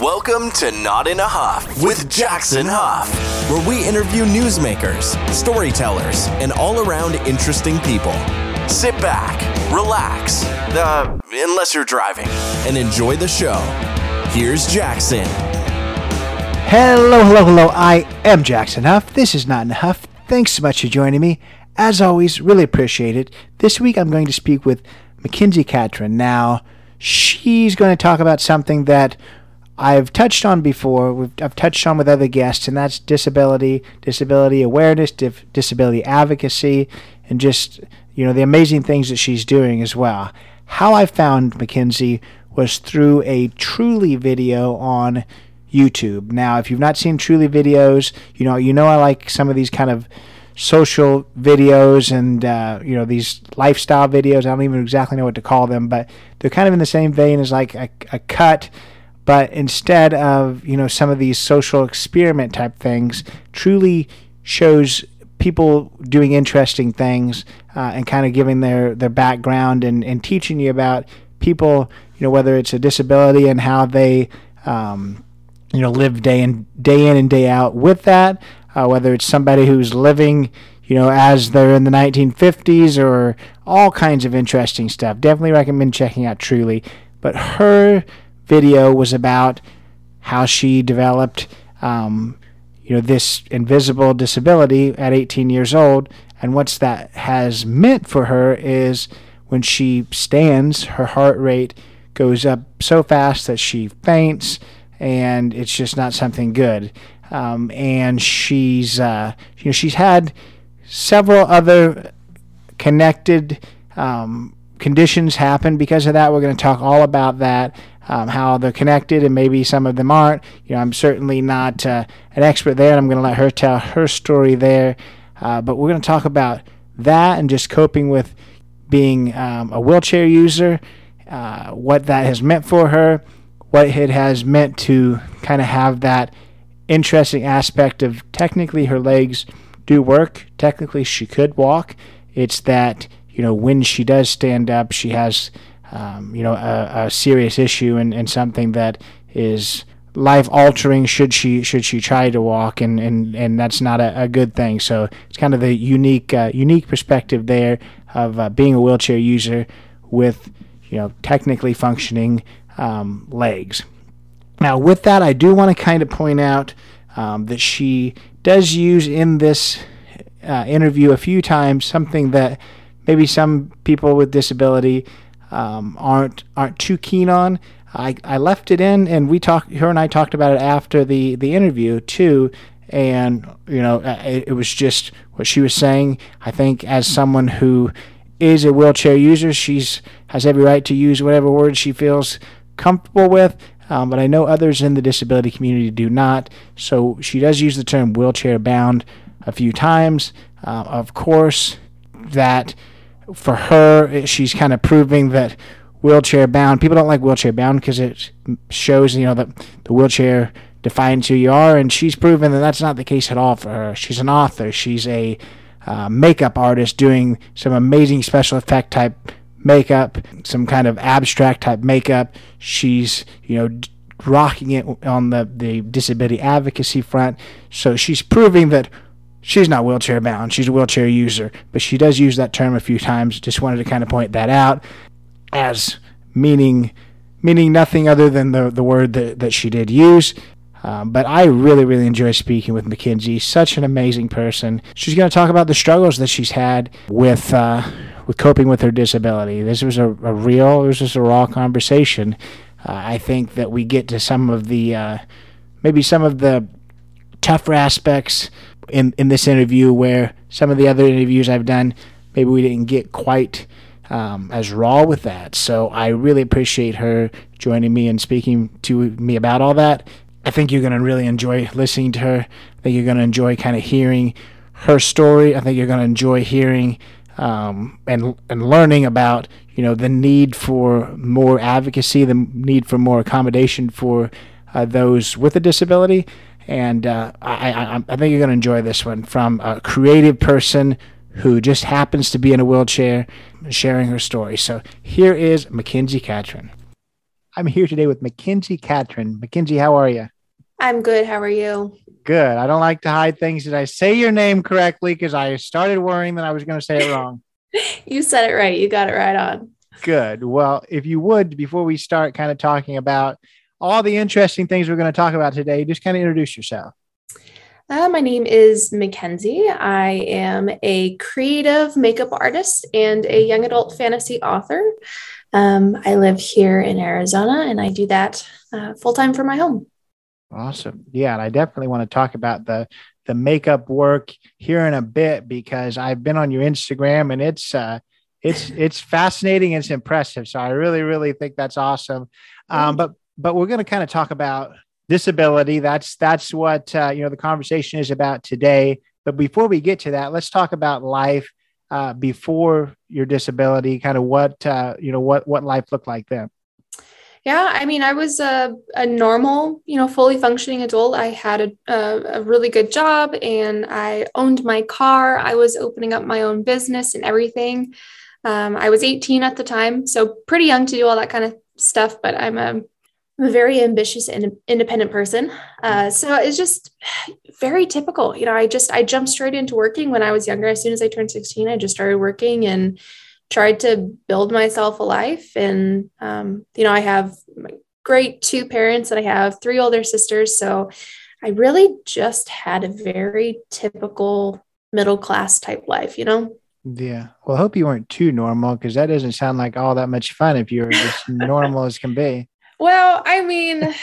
Welcome to Not in a Huff with Jackson Huff, where we interview newsmakers, storytellers, and all around interesting people. Sit back, relax, uh, unless you're driving, and enjoy the show. Here's Jackson. Hello, hello, hello. I am Jackson Huff. This is Not in a Huff. Thanks so much for joining me. As always, really appreciate it. This week I'm going to speak with Mackenzie Catron. Now, she's going to talk about something that I've touched on before. We've, I've touched on with other guests, and that's disability, disability awareness, dif- disability advocacy, and just you know the amazing things that she's doing as well. How I found Mackenzie was through a Truly video on YouTube. Now, if you've not seen Truly videos, you know you know I like some of these kind of social videos and uh, you know these lifestyle videos. I don't even exactly know what to call them, but they're kind of in the same vein as like a, a cut but instead of you know some of these social experiment type things, truly shows people doing interesting things uh, and kind of giving their their background and, and teaching you about people you know whether it's a disability and how they um, you know live day in day in and day out with that uh, whether it's somebody who's living you know as they're in the 1950s or all kinds of interesting stuff. Definitely recommend checking out truly. But her video was about how she developed, um, you know, this invisible disability at 18 years old, and what's that has meant for her is when she stands, her heart rate goes up so fast that she faints, and it's just not something good. Um, and she's, uh, you know, she's had several other connected um, conditions happen because of that. We're going to talk all about that um, how they're connected, and maybe some of them aren't. You know, I'm certainly not uh, an expert there, and I'm going to let her tell her story there. Uh, but we're going to talk about that and just coping with being um, a wheelchair user, uh, what that has meant for her, what it has meant to kind of have that interesting aspect of technically her legs do work. Technically, she could walk. It's that, you know, when she does stand up, she has um, you know, a, a, serious issue and, and something that is life altering should she should she try to walk and and, and that's not a, a good thing. So it's kind of the unique uh, unique perspective there of uh, being a wheelchair user with you know technically functioning um, legs. Now with that I do want to kind of point out um, that she does use in this uh, interview a few times something that maybe some people with disability um, aren't aren't too keen on. I, I left it in, and we talked. Her and I talked about it after the the interview too. And you know, it, it was just what she was saying. I think as someone who is a wheelchair user, she's has every right to use whatever words she feels comfortable with. Um, but I know others in the disability community do not. So she does use the term wheelchair bound a few times. Uh, of course, that for her, she's kind of proving that wheelchair bound. People don't like wheelchair bound because it shows you know that the wheelchair defines who you are, and she's proven that that's not the case at all for her. She's an author. She's a uh, makeup artist doing some amazing special effect type makeup, some kind of abstract type makeup. She's you know rocking it on the the disability advocacy front. So she's proving that she's not wheelchair bound. She's a wheelchair user, but she does use that term a few times. Just wanted to kind of point that out as meaning meaning nothing other than the the word that, that she did use. Um, but I really, really enjoy speaking with Mackenzie. Such an amazing person. She's going to talk about the struggles that she's had with uh, with coping with her disability. This was a, a real, it was just a raw conversation. Uh, I think that we get to some of the uh, maybe some of the tougher aspects in in this interview where some of the other interviews I've done, maybe we didn't get quite um, as raw with that. So I really appreciate her joining me and speaking to me about all that. I think you're going to really enjoy listening to her. I think you're going to enjoy kind of hearing her story. I think you're going to enjoy hearing um, and and learning about you know the need for more advocacy, the need for more accommodation for uh, those with a disability, and uh, I, I, I think you're going to enjoy this one from a creative person who just happens to be in a wheelchair sharing her story. So here is Mackenzie Catron. I'm here today with Mackenzie Catron. Mackenzie, how are you? I'm good. How are you? Good. I don't like to hide things. Did I say your name correctly? Because I started worrying that I was going to say it wrong. you said it right. You got it right on. Good. Well, if you would, before we start kind of talking about all the interesting things we're going to talk about today, just kind of introduce yourself. Uh, my name is Mackenzie. I am a creative makeup artist and a young adult fantasy author. Um, I live here in Arizona and I do that uh, full time for my home. Awesome. Yeah, and I definitely want to talk about the the makeup work here in a bit because I've been on your Instagram and it's uh it's it's fascinating it's impressive. So I really really think that's awesome. Um, but but we're going to kind of talk about disability. That's that's what uh, you know the conversation is about today. But before we get to that, let's talk about life uh, before your disability. Kind of what uh, you know what what life looked like then. Yeah, I mean, I was a, a normal, you know, fully functioning adult. I had a, a, a, really good job and I owned my car. I was opening up my own business and everything. Um, I was 18 at the time, so pretty young to do all that kind of stuff, but I'm a, I'm a very ambitious and independent person. Uh, so it's just very typical. You know, I just, I jumped straight into working when I was younger. As soon as I turned 16, I just started working and tried to build myself a life. And, um, you know, I have great two parents and I have three older sisters. So I really just had a very typical middle class type life, you know? Yeah. Well, I hope you weren't too normal because that doesn't sound like all that much fun if you were just normal as can be. Well, I mean,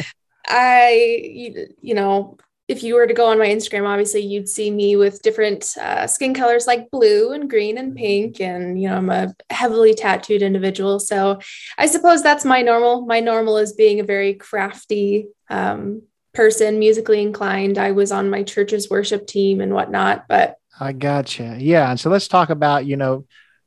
I, you, know, if you were to go on my Instagram, obviously you'd see me with different uh, skin colors like blue and green and pink. And, you know, I'm a heavily tattooed individual. So I suppose that's my normal. My normal is being a very crafty um, person, musically inclined. I was on my church's worship team and whatnot. But I gotcha. Yeah. And so let's talk about, you know,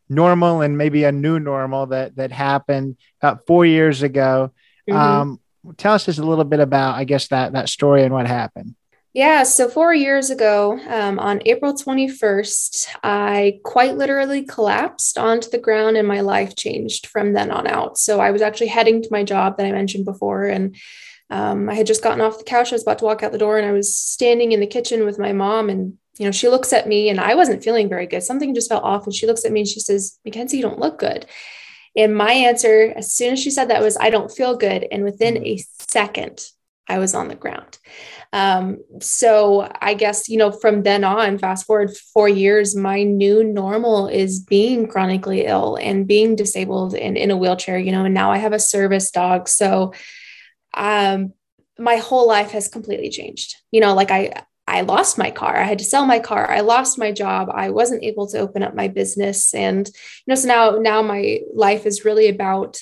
normal and maybe a new normal that that happened about four years ago. Mm-hmm. Um, tell us just a little bit about, I guess, that that story and what happened. Yeah, so four years ago, um, on April 21st, I quite literally collapsed onto the ground and my life changed from then on out. So I was actually heading to my job that I mentioned before, and um, I had just gotten off the couch. I was about to walk out the door, and I was standing in the kitchen with my mom. And, you know, she looks at me, and I wasn't feeling very good. Something just felt off. And she looks at me and she says, Mackenzie, you don't look good. And my answer, as soon as she said that, was, I don't feel good. And within mm. a second, I was on the ground. Um, so I guess, you know, from then on, fast forward four years, my new normal is being chronically ill and being disabled and in a wheelchair, you know, and now I have a service dog. So um, my whole life has completely changed. You know, like I, I lost my car. I had to sell my car. I lost my job. I wasn't able to open up my business. And, you know, so now, now my life is really about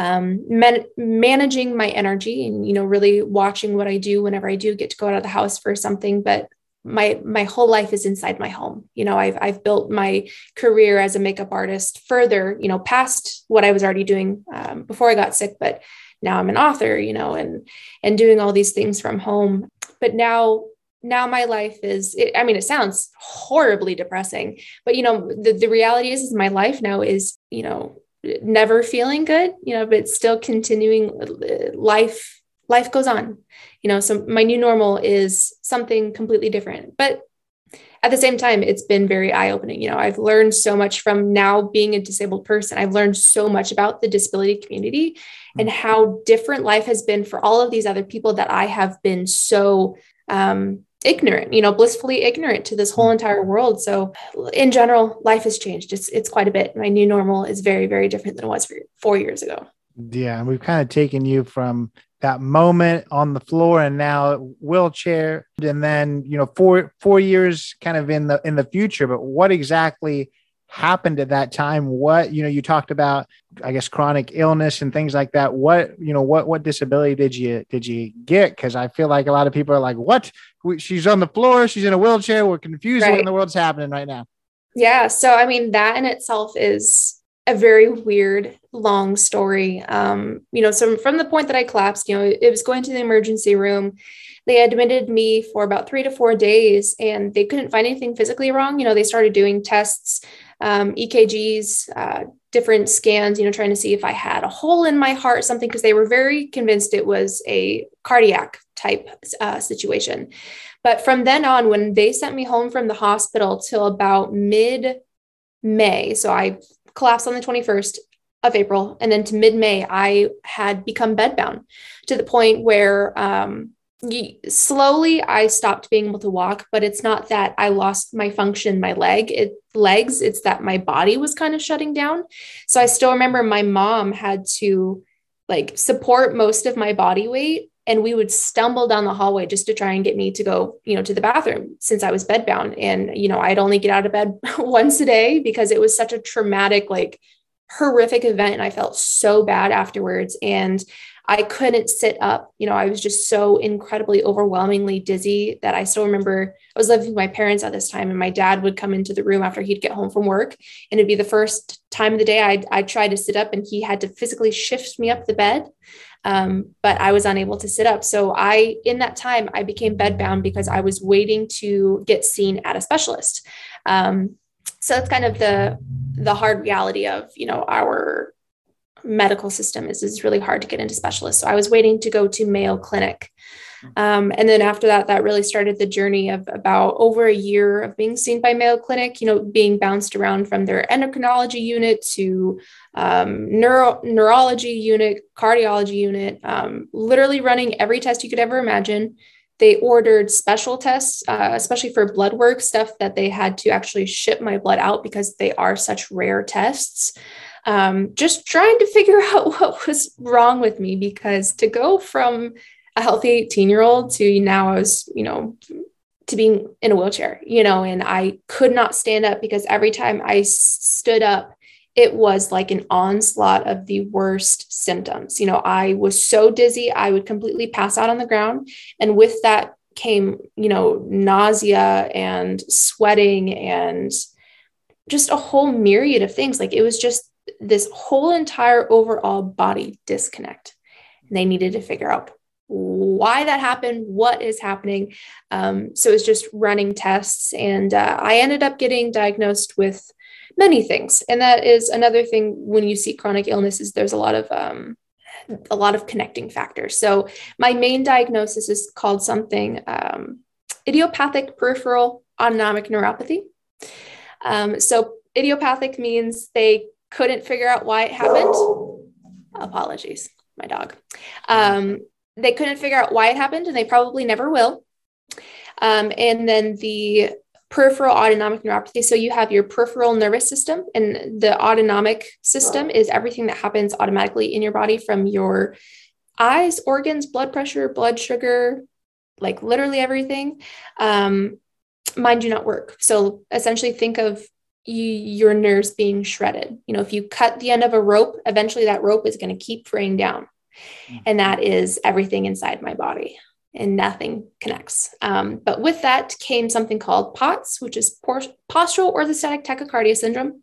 um, man- managing my energy and you know really watching what I do whenever I do get to go out of the house for something. But my my whole life is inside my home. You know, I've I've built my career as a makeup artist further. You know, past what I was already doing um, before I got sick, but now I'm an author. You know, and and doing all these things from home. But now now my life is it, i mean it sounds horribly depressing but you know the, the reality is, is my life now is you know never feeling good, you know, but still continuing life. Life goes on, you know. So my new normal is something completely different, but at the same time, it's been very eye opening. You know, I've learned so much from now being a disabled person. I've learned so much about the disability community and mm. how different life has been for all of these other people that I have been so um, ignorant, you know, blissfully ignorant to this whole hmm. entire world. So in general, life has changed. It's it's quite a bit. My new normal is very, very different than it was four years ago. Yeah. And we've kind of taken you from that moment on the floor and now wheelchair and then you know four four years kind of in the in the future but what exactly happened at that time what you know you talked about i guess chronic illness and things like that what you know what what disability did you did you get because i feel like a lot of people are like what she's on the floor. She's in a wheelchair. We're confused right. what in the world's happening right now. Yeah so i mean that in itself is a very weird long story. Um you know so from the point that i collapsed you know it was going to the emergency room. They admitted me for about three to four days and they couldn't find anything physically wrong. You know they started doing tests um, EKGs, uh, different scans, you know, trying to see if I had a hole in my heart, something, because they were very convinced it was a cardiac type uh, situation. But from then on, when they sent me home from the hospital till about mid May, so I collapsed on the 21st of April, and then to mid May, I had become bedbound to the point where um, slowly I stopped being able to walk, but it's not that I lost my function, my leg, it legs, it's that my body was kind of shutting down. So I still remember my mom had to like support most of my body weight and we would stumble down the hallway just to try and get me to go, you know, to the bathroom since I was bedbound and you know, I'd only get out of bed once a day because it was such a traumatic like horrific event and I felt so bad afterwards and I couldn't sit up. You know, I was just so incredibly overwhelmingly dizzy that I still remember I was living with my parents at this time, and my dad would come into the room after he'd get home from work. And it'd be the first time of the day I'd, I'd try to sit up, and he had to physically shift me up the bed. Um, but I was unable to sit up. So I, in that time, I became bedbound because I was waiting to get seen at a specialist. Um, so that's kind of the the hard reality of you know our medical system is is really hard to get into specialists. So I was waiting to go to Mayo Clinic. Um, and then after that, that really started the journey of about over a year of being seen by Mayo Clinic, you know, being bounced around from their endocrinology unit to um, neuro, neurology unit, cardiology unit, um, literally running every test you could ever imagine. They ordered special tests, uh, especially for blood work stuff that they had to actually ship my blood out because they are such rare tests um, just trying to figure out what was wrong with me because to go from a healthy 18 year old to now I was, you know, to being in a wheelchair, you know, and I could not stand up because every time I stood up, it was like an onslaught of the worst symptoms. You know, I was so dizzy, I would completely pass out on the ground. And with that came, you know, nausea and sweating and just a whole myriad of things. Like it was just this whole entire overall body disconnect. And they needed to figure out why that happened, what is happening. Um, so it's just running tests. And uh, I ended up getting diagnosed with many things. And that is another thing when you see chronic illnesses, there's a lot of um, a lot of connecting factors. So my main diagnosis is called something um, idiopathic peripheral autonomic neuropathy. Um, so idiopathic means they couldn't figure out why it happened. Apologies, my dog. Um, they couldn't figure out why it happened, and they probably never will. Um, and then the peripheral autonomic neuropathy. So you have your peripheral nervous system, and the autonomic system is everything that happens automatically in your body from your eyes, organs, blood pressure, blood sugar, like literally everything. Um, mine do not work. So essentially, think of you, your nerves being shredded. You know, if you cut the end of a rope, eventually that rope is going to keep fraying down. Mm-hmm. And that is everything inside my body and nothing connects. Um, but with that came something called POTS, which is postural orthostatic tachycardia syndrome,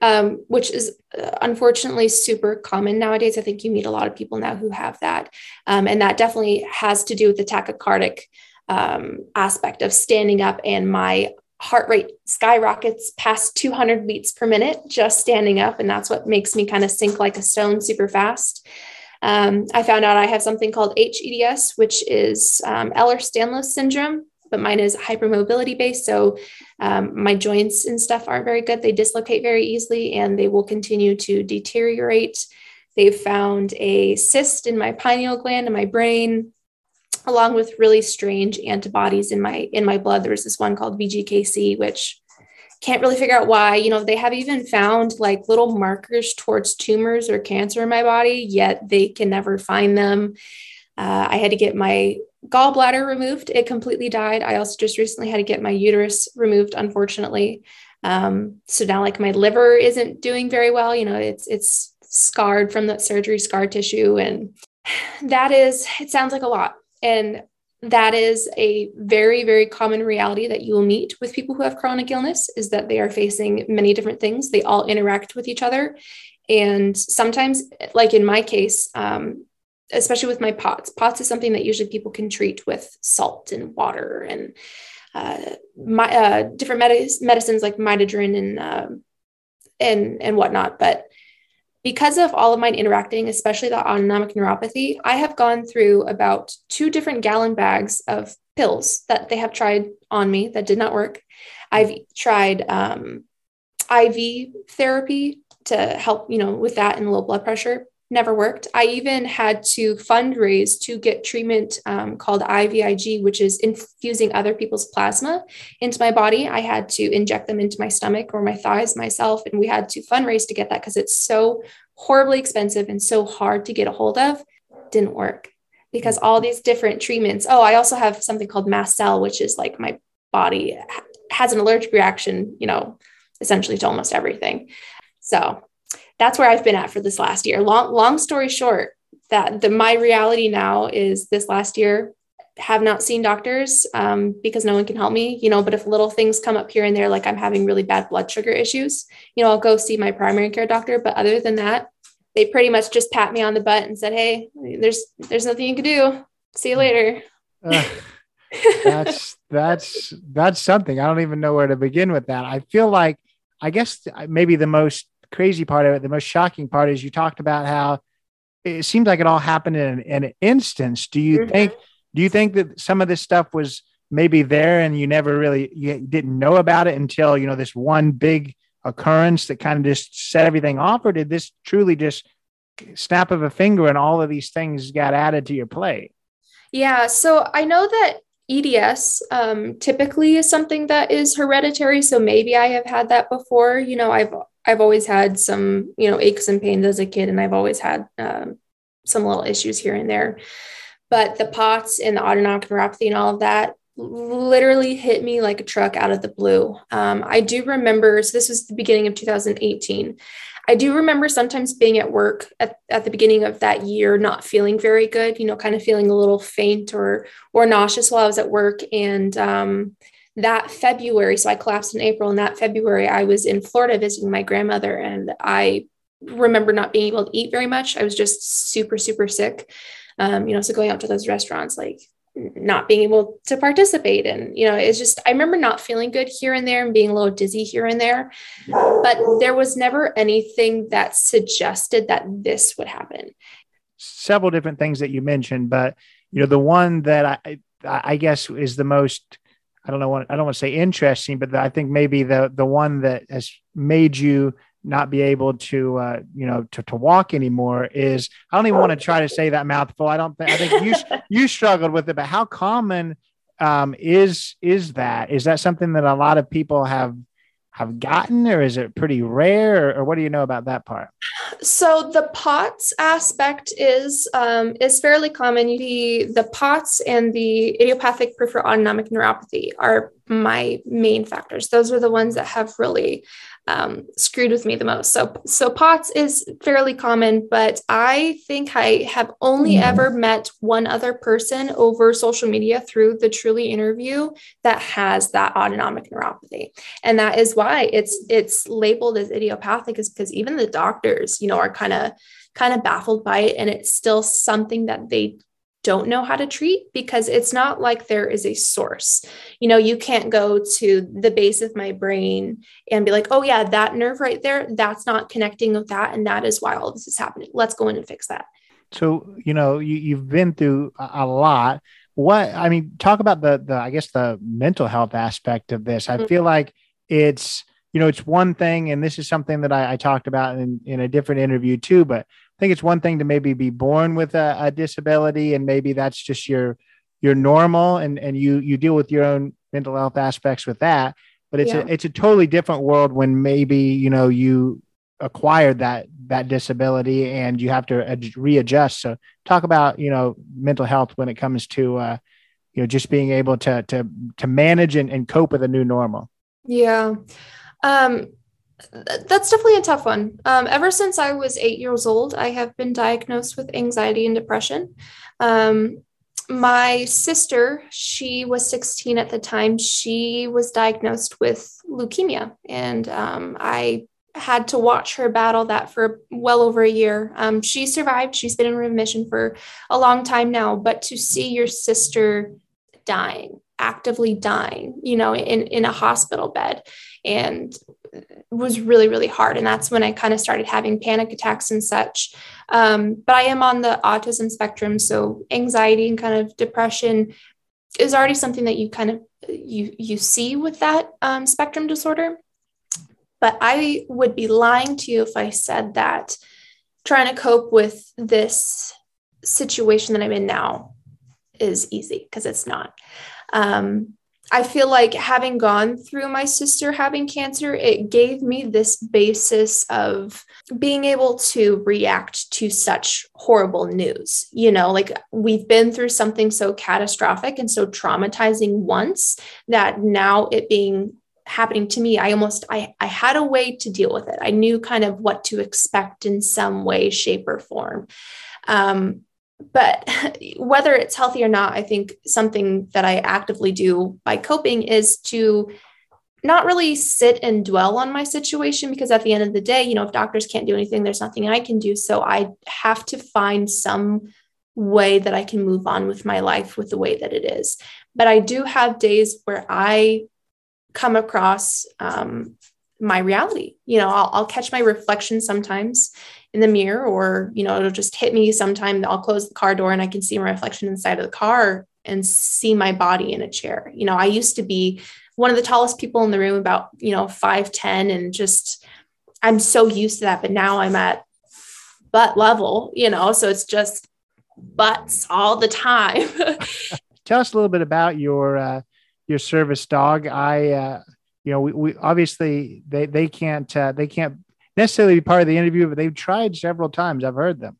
um, which is uh, unfortunately super common nowadays. I think you meet a lot of people now who have that. Um, and that definitely has to do with the tachycardic um, aspect of standing up and my heart rate skyrockets past 200 beats per minute just standing up. And that's what makes me kind of sink like a stone super fast. Um, I found out I have something called HEDS, which is um, Danlos syndrome, but mine is hypermobility based. So um, my joints and stuff aren't very good. They dislocate very easily and they will continue to deteriorate. They've found a cyst in my pineal gland in my brain along with really strange antibodies in my in my blood. There was this one called VGKC, which can't really figure out why. You know, they have even found like little markers towards tumors or cancer in my body, yet they can never find them. Uh, I had to get my gallbladder removed. It completely died. I also just recently had to get my uterus removed, unfortunately. Um, so now like my liver isn't doing very well. You know, it's it's scarred from that surgery, scar tissue. And that is, it sounds like a lot. And that is a very very common reality that you will meet with people who have chronic illness is that they are facing many different things they all interact with each other and sometimes like in my case um, especially with my pots pots is something that usually people can treat with salt and water and uh, my, uh, different med- medicines like midodrine and uh, and and whatnot. But because of all of mine interacting, especially the autonomic neuropathy, I have gone through about two different gallon bags of pills that they have tried on me that did not work. I've tried um, IV therapy to help, you know, with that and low blood pressure never worked. I even had to fundraise to get treatment um, called IVIG, which is infusing other people's plasma into my body. I had to inject them into my stomach or my thighs myself. And we had to fundraise to get that because it's so horribly expensive and so hard to get a hold of. Didn't work because all these different treatments. Oh, I also have something called mast cell, which is like my body has an allergic reaction, you know, essentially to almost everything. So that's where I've been at for this last year. Long, long story short, that the my reality now is this last year have not seen doctors um, because no one can help me, you know. But if little things come up here and there, like I'm having really bad blood sugar issues, you know, I'll go see my primary care doctor. But other than that, they pretty much just pat me on the butt and said, "Hey, there's there's nothing you can do. See you later." Uh, that's that's that's something. I don't even know where to begin with that. I feel like I guess maybe the most crazy part of it, the most shocking part is you talked about how it seems like it all happened in, in an instance. Do you mm-hmm. think, do you think that some of this stuff was maybe there and you never really, you didn't know about it until, you know, this one big occurrence that kind of just set everything off? Or did this truly just snap of a finger and all of these things got added to your plate? Yeah. So I know that EDS um, typically is something that is hereditary. So maybe I have had that before. You know, I've I've always had some, you know, aches and pains as a kid, and I've always had um, some little issues here and there. But the POTS and the autonomic neuropathy and all of that literally hit me like a truck out of the blue. Um, I do remember, so this was the beginning of 2018. I do remember sometimes being at work at, at the beginning of that year, not feeling very good, you know, kind of feeling a little faint or or nauseous while I was at work. And um, that February, so I collapsed in April, and that February I was in Florida visiting my grandmother, and I remember not being able to eat very much. I was just super, super sick. Um, you know, so going out to those restaurants, like not being able to participate. And, you know, it's just, I remember not feeling good here and there and being a little dizzy here and there. But there was never anything that suggested that this would happen. Several different things that you mentioned, but, you know, the one that I, I guess is the most I don't know what I don't want to say interesting, but I think maybe the the one that has made you not be able to uh, you know to, to walk anymore is I don't even want to try to say that mouthful. I don't think I think you you struggled with it, but how common um, is is that? Is that something that a lot of people have have gotten, or is it pretty rare, or, what do you know about that part? So the POTS aspect is um, is fairly common. The the POTS and the idiopathic peripheral autonomic neuropathy are my main factors. Those are the ones that have really um, screwed with me the most. So, so POTS is fairly common, but I think I have only mm. ever met one other person over social media through the Truly interview that has that autonomic neuropathy, and that is why it's it's labeled as idiopathic, is because even the doctors, you know, are kind of kind of baffled by it, and it's still something that they don't know how to treat because it's not like there is a source. You know, you can't go to the base of my brain and be like, oh, yeah, that nerve right there, that's not connecting with that. And that is why all this is happening. Let's go in and fix that. So, you know, you, you've been through a, lot. What, I mean, talk about the, the, I guess, the mental health aspect of this. I mm-hmm. feel like it's, you know, it's one thing, and this is something that I, I talked about in, in a different interview too, but think it's one thing to maybe be born with a, a disability and maybe that's just your your normal and and you you deal with your own mental health aspects with that. But it's yeah. a it's a totally different world when maybe you know you acquired that that disability and you have to ad- readjust. So talk about you know mental health when it comes to uh, you know just being able to to to manage and, and cope with a new normal. Yeah. Um, that's definitely a tough one. Um, ever since I was eight years old, I have been diagnosed with anxiety and depression. Um, my sister, she was 16 at the time, she was diagnosed with leukemia. And um, I had to watch her battle that for well over a year. Um, she survived, she's been in remission for a long time now. But to see your sister dying, actively dying, you know, in, in a hospital bed. And was really, really hard. And that's when I kind of started having panic attacks and such. Um, but I am on the autism spectrum. So anxiety and kind of depression is already something that you kind of you you see with that um, spectrum disorder. But I would be lying to you if I said that trying to cope with this situation that I'm in now is easy because it's not. Um, I feel like having gone through my sister having cancer, it gave me this basis of being able to react to such horrible news. You know, like we've been through something so catastrophic and so traumatizing once that now it being happening to me i almost i i had a way to deal with it i knew kind of what to expect in some way shape or form um, but whether it's healthy or not, I think something that I actively do by coping is to not really sit and dwell on my situation because at the end of the day, you know, if doctors can't do anything, there's nothing I can do. So I have to find some way that I can move on with my life with the way that it is. But I do have days where I come across um, my reality. You know, I'll, I'll catch my reflection sometimes in the mirror or you know it'll just hit me sometime. I'll close the car door and i can see my reflection inside of the car and see my body in a chair. You know i used to be one of the tallest people in the room about you know 510 and just i'm so used to that but now i'm at butt level you know so it's just butts all the time. Tell us a little bit about your uh, your service dog. I uh, you know we, we obviously they they can't uh, they can't necessarily be part of the interview, but they've tried several times. I've heard them.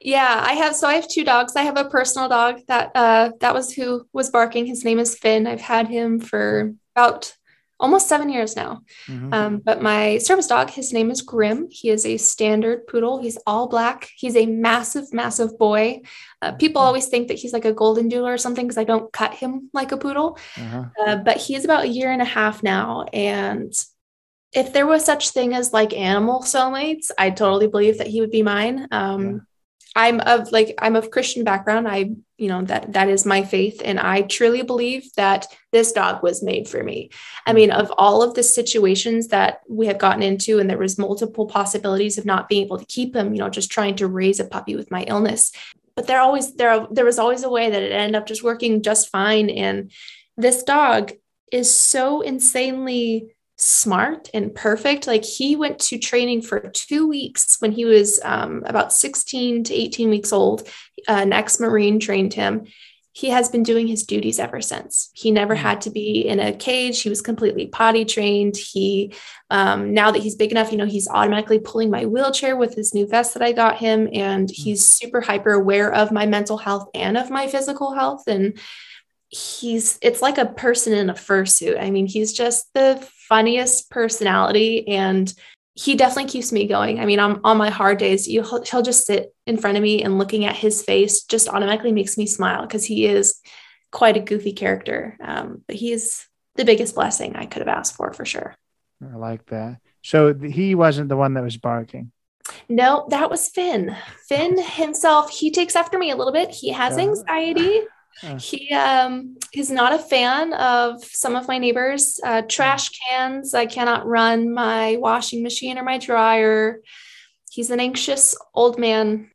Yeah, I have. So I have two dogs. I have a personal dog that uh, that was who was barking. His name is Finn. I've had him for about almost seven years now. Mm-hmm. Um, but my service dog, his name is Grim. He is a standard poodle. He's all black. He's a massive, massive boy. Uh, people mm-hmm. always think that he's like a golden doodle or something because I don't cut him like a poodle. Uh-huh. Uh, but he's about a year and a half now, and if there was such thing as like animal soulmates, I totally believe that he would be mine. Um, yeah. I'm of like I'm of Christian background. I you know that that is my faith, and I truly believe that this dog was made for me. I mean, of all of the situations that we have gotten into, and there was multiple possibilities of not being able to keep him. You know, just trying to raise a puppy with my illness, but there always there there was always a way that it ended up just working just fine. And this dog is so insanely smart and perfect. Like he went to training for two weeks when he was um, about 16 to 18 weeks old. Uh, an ex Marine trained him. He has been doing his duties ever since. He never mm-hmm. had to be in a cage. He was completely potty trained. He, um, now that he's big enough, you know, he's automatically pulling my wheelchair with his new vest that I got him. And mm-hmm. he's super hyper aware of my mental health and of my physical health. And he's it's like a person in a fursuit. I mean, he's just the funniest personality and he definitely keeps me going. I mean, on, on my hard days, you he'll, he'll just sit in front of me and looking at his face just automatically makes me smile because he is quite a goofy character. Um, but he is the biggest blessing I could have asked for for sure. I like that. So he wasn't the one that was barking. No, that was Finn. Finn himself, he takes after me a little bit. He has uh-huh. Anxiety. He um, is not a fan of some of my neighbors' uh, trash cans. I cannot run my washing machine or my dryer. He's an anxious old man.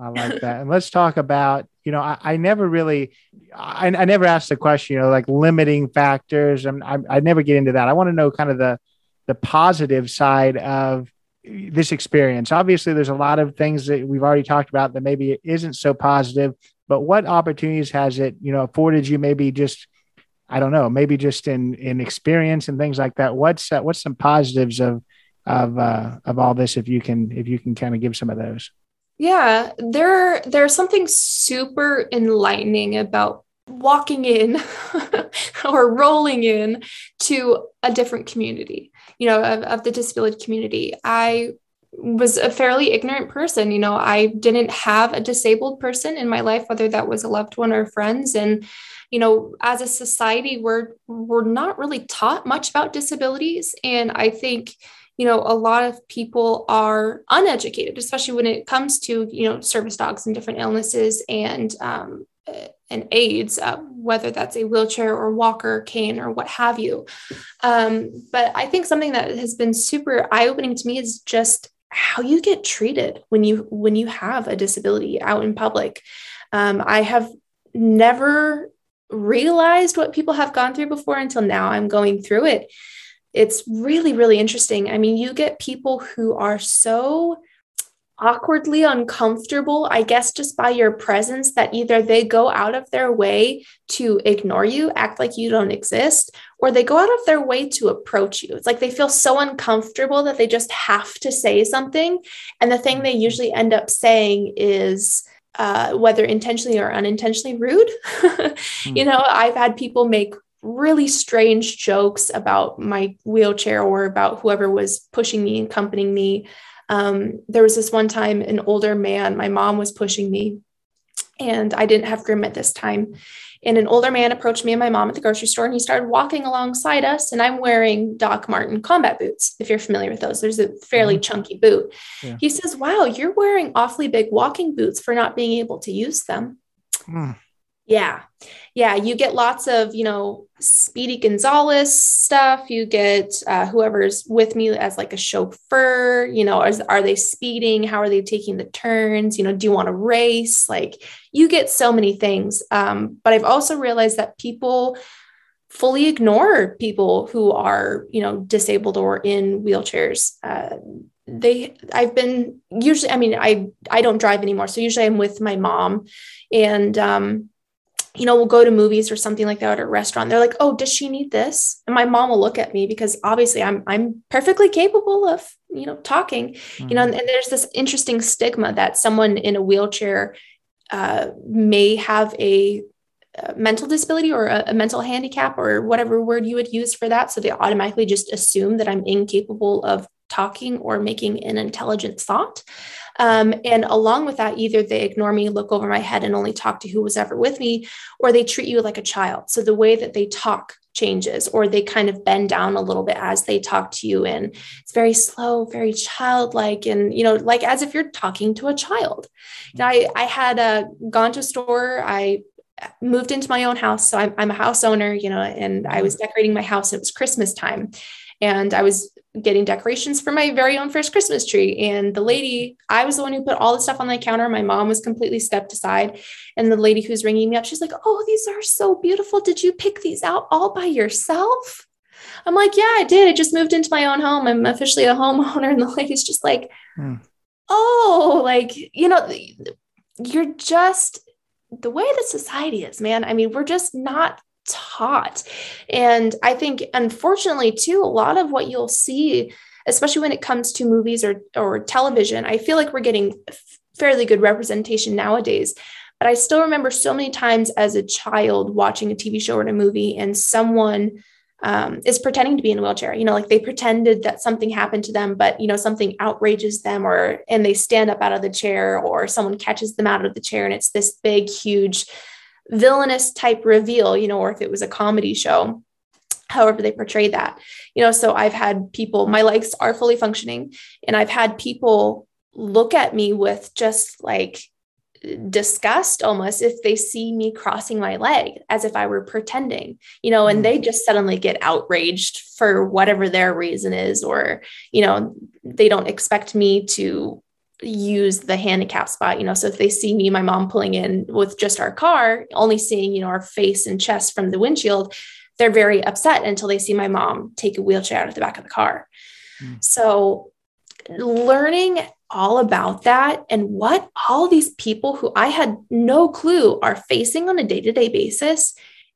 I like that. and let's talk about, you know, I, I never really, I, I, never asked the question, you know, like limiting factors. And I, I never get into that. I want to know kind of the, the positive side of this experience. Obviously, there's a lot of things that we've already talked about that maybe isn't so positive but what opportunities has it you know afforded you maybe just i don't know maybe just in in experience and things like that? What's uh, what's some positives of of uh, of all this if you can if you can kind of give some of those? Yeah there there's something super enlightening about walking in or rolling in to a different community you know of, of the disability community. I was a fairly ignorant person. You know, I didn't have a disabled person in my life, whether that was a loved one or friends. And, you know, as a society, we're we're not really taught much about disabilities. And I think, you know, a lot of people are uneducated, especially when it comes to, you know, service dogs and different illnesses and um, and aids. Uh, whether that's a wheelchair or walker, cane, or what have you. Um, but I think something that has been super eye opening to me is just how you get treated when you when you have a disability out in public. Um, I have never realized what people have gone through before until now. I'm going through it. It's really, really interesting. I mean, you get people who are so awkwardly uncomfortable, I guess, just by your presence, that either they go out of their way to ignore you, act like you don't exist, or they go out of their way to approach you. It's like they feel so uncomfortable that they just have to say something. And the thing they mm-hmm. usually end up saying is, uh, whether intentionally or unintentionally rude. mm. You know, I've had people make really strange jokes about my wheelchair or about whoever was pushing me and accompanying me. Um, there was this one time an older man, my mom was pushing me, and I didn't have Grim at this time. And an older man approached me and my mom at the grocery store and he started walking alongside us. And I'm wearing Doc Martens combat boots, if you're familiar with those. There's a fairly mm-hmm. chunky boot. Yeah. He says, Wow, you're wearing awfully big walking boots for not being able to use them. Mm. Yeah. Yeah. You get lots of, you know, Speedy Gonzalez stuff. You get uh, whoever's with me as like a chauffeur. You know, is, are they speeding? How are they taking the turns? You know, do you want to race? Like you get so many things. Um, but I've also realized that people fully ignore people who are, you know, disabled or in wheelchairs. Uh, they i've been usually i mean i i don't drive anymore so usually i'm with my mom and um you know, we'll go to movies or something like that at a restaurant. They're like, "Oh, does she need this?" And my mom will look at me because obviously I'm I'm perfectly capable of, you know, talking. Mm-hmm. You know, and, mm-hmm. and, there's this interesting stigma that someone in a wheelchair uh, may have a, a mental disability or a, a, mental handicap or whatever word you would use for that. So they automatically just assume that I'm incapable of talking or making an intelligent thought. Um, and along with that, either they ignore me, look over my head, and only talk to who was ever with me, or they treat you like a child. So the way that they talk changes, or they kind of bend down a little bit as they talk to you. And it's very slow, very childlike, and, you know, like as if you're talking to a child. Now, I, I had uh, gone to a store, I moved into my own house. So I'm, I'm a house owner, you know, and I was decorating my house. It was Christmas time. And I was getting decorations for my very own first Christmas tree. And the lady, I was the one who put all the stuff on the counter. My mom was completely stepped aside. And the lady who's ringing me up, she's like, Oh, these are so beautiful. Did you pick these out all by yourself? I'm like, Yeah, I did. I just moved into my own home. I'm officially a homeowner. And the lady's just like, hmm. Oh, like, you know, you're just the way that society is, man. I mean, we're just not taught. And I think, unfortunately, too, a lot of what you'll see, especially when it comes to movies or, or television, I feel like we're getting fairly good representation nowadays. But I still remember so many times as a child watching a TV show or a movie, and someone um, is pretending to be in a wheelchair. You know, like they pretended that something happened to them, but you know something outrages them, or and they stand up out of the chair, or someone catches them out of the chair, and it's this big, huge villainous type reveal, you know, or if it was a comedy show, however they portray that. You know, so I've had people, my legs are fully functioning, and I've had people look at me with just like disgust almost if they see me crossing my leg as if I were pretending, you know, and they mm. just suddenly get outraged for whatever their reason is, or, you know, they don't expect me to use the handicap spot you know so if they see me my mom pulling in with just our car only seeing you know our face and chest from the windshield they're very upset until they see my mom take a wheelchair out of the back of the car mm. so learning all about that and what all these people who i had no clue are facing on a day-to-day basis